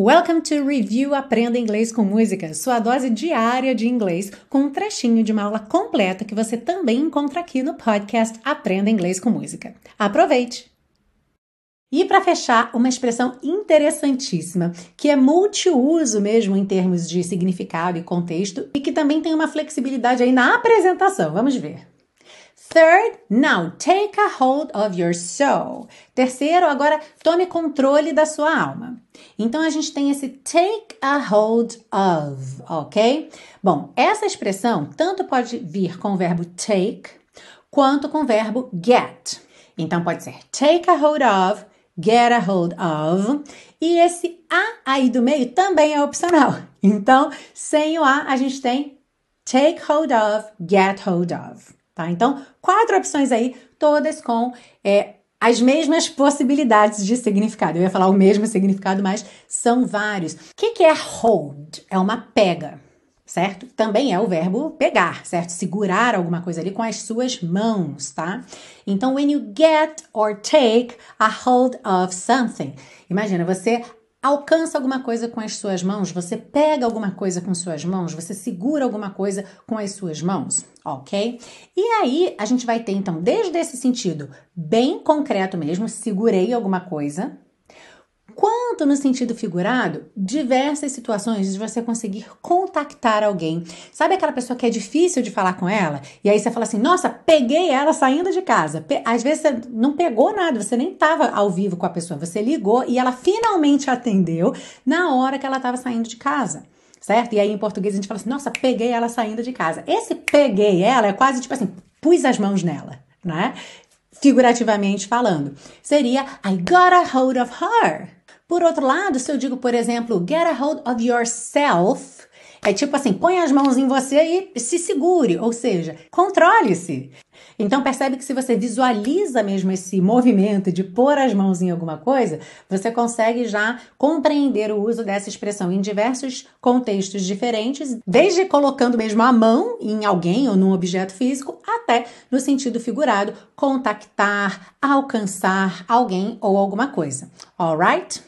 Welcome to Review Aprenda Inglês com Música, sua dose diária de inglês, com um trechinho de uma aula completa que você também encontra aqui no podcast Aprenda Inglês com Música. Aproveite! E para fechar, uma expressão interessantíssima, que é multiuso mesmo em termos de significado e contexto, e que também tem uma flexibilidade aí na apresentação. Vamos ver. Third, now take a hold of your soul. Terceiro, agora tome controle da sua alma. Então a gente tem esse take a hold of, ok? Bom, essa expressão tanto pode vir com o verbo take quanto com o verbo get. Então pode ser take a hold of, get a hold of, e esse a aí do meio também é opcional. Então, sem o a, a gente tem take hold of, get hold of. Tá? Então, quatro opções aí, todas com é, as mesmas possibilidades de significado. Eu ia falar o mesmo significado, mas são vários. O que, é hold? É uma pega, certo? Também é o verbo pegar, certo? Segurar alguma coisa ali com as suas mãos, tá? Então, when you get or take a hold of something. Imagina, você alcança alguma coisa com as suas mãos, você pega alguma coisa com suas mãos, você segura alguma coisa com as suas mãos, ok? E aí a gente vai ter então, desde esse sentido bem concreto mesmo, segurei alguma coisa, quanto no sentido figurado, diversas situações de você conseguir contactar alguém. Sabe aquela pessoa que é difícil de falar com ela? E aí você fala assim: nossa, peguei ela saindo de casa. Às vezes você não pegou nada, você nem estava ao vivo com a pessoa, você ligou e ela finalmente atendeu na hora que ela estava saindo de casa certo? E aí em português a gente fala assim: nossa, peguei ela saindo de casa. Esse peguei ela é quase tipo assim, pus as mãos nela, né? Figurativamente falando. Seria I got a hold of her. Por outro lado, se eu digo, por exemplo, get a hold of yourself, é tipo assim, põe as mãos em você e se segure, ou seja, controle-se. Então percebe que se você visualiza mesmo esse movimento de pôr as mãos em alguma coisa, você consegue já compreender o uso dessa expressão em diversos contextos diferentes, desde colocando mesmo a mão em alguém ou num objeto físico, até no sentido figurado, contactar, alcançar alguém ou alguma coisa. Alright?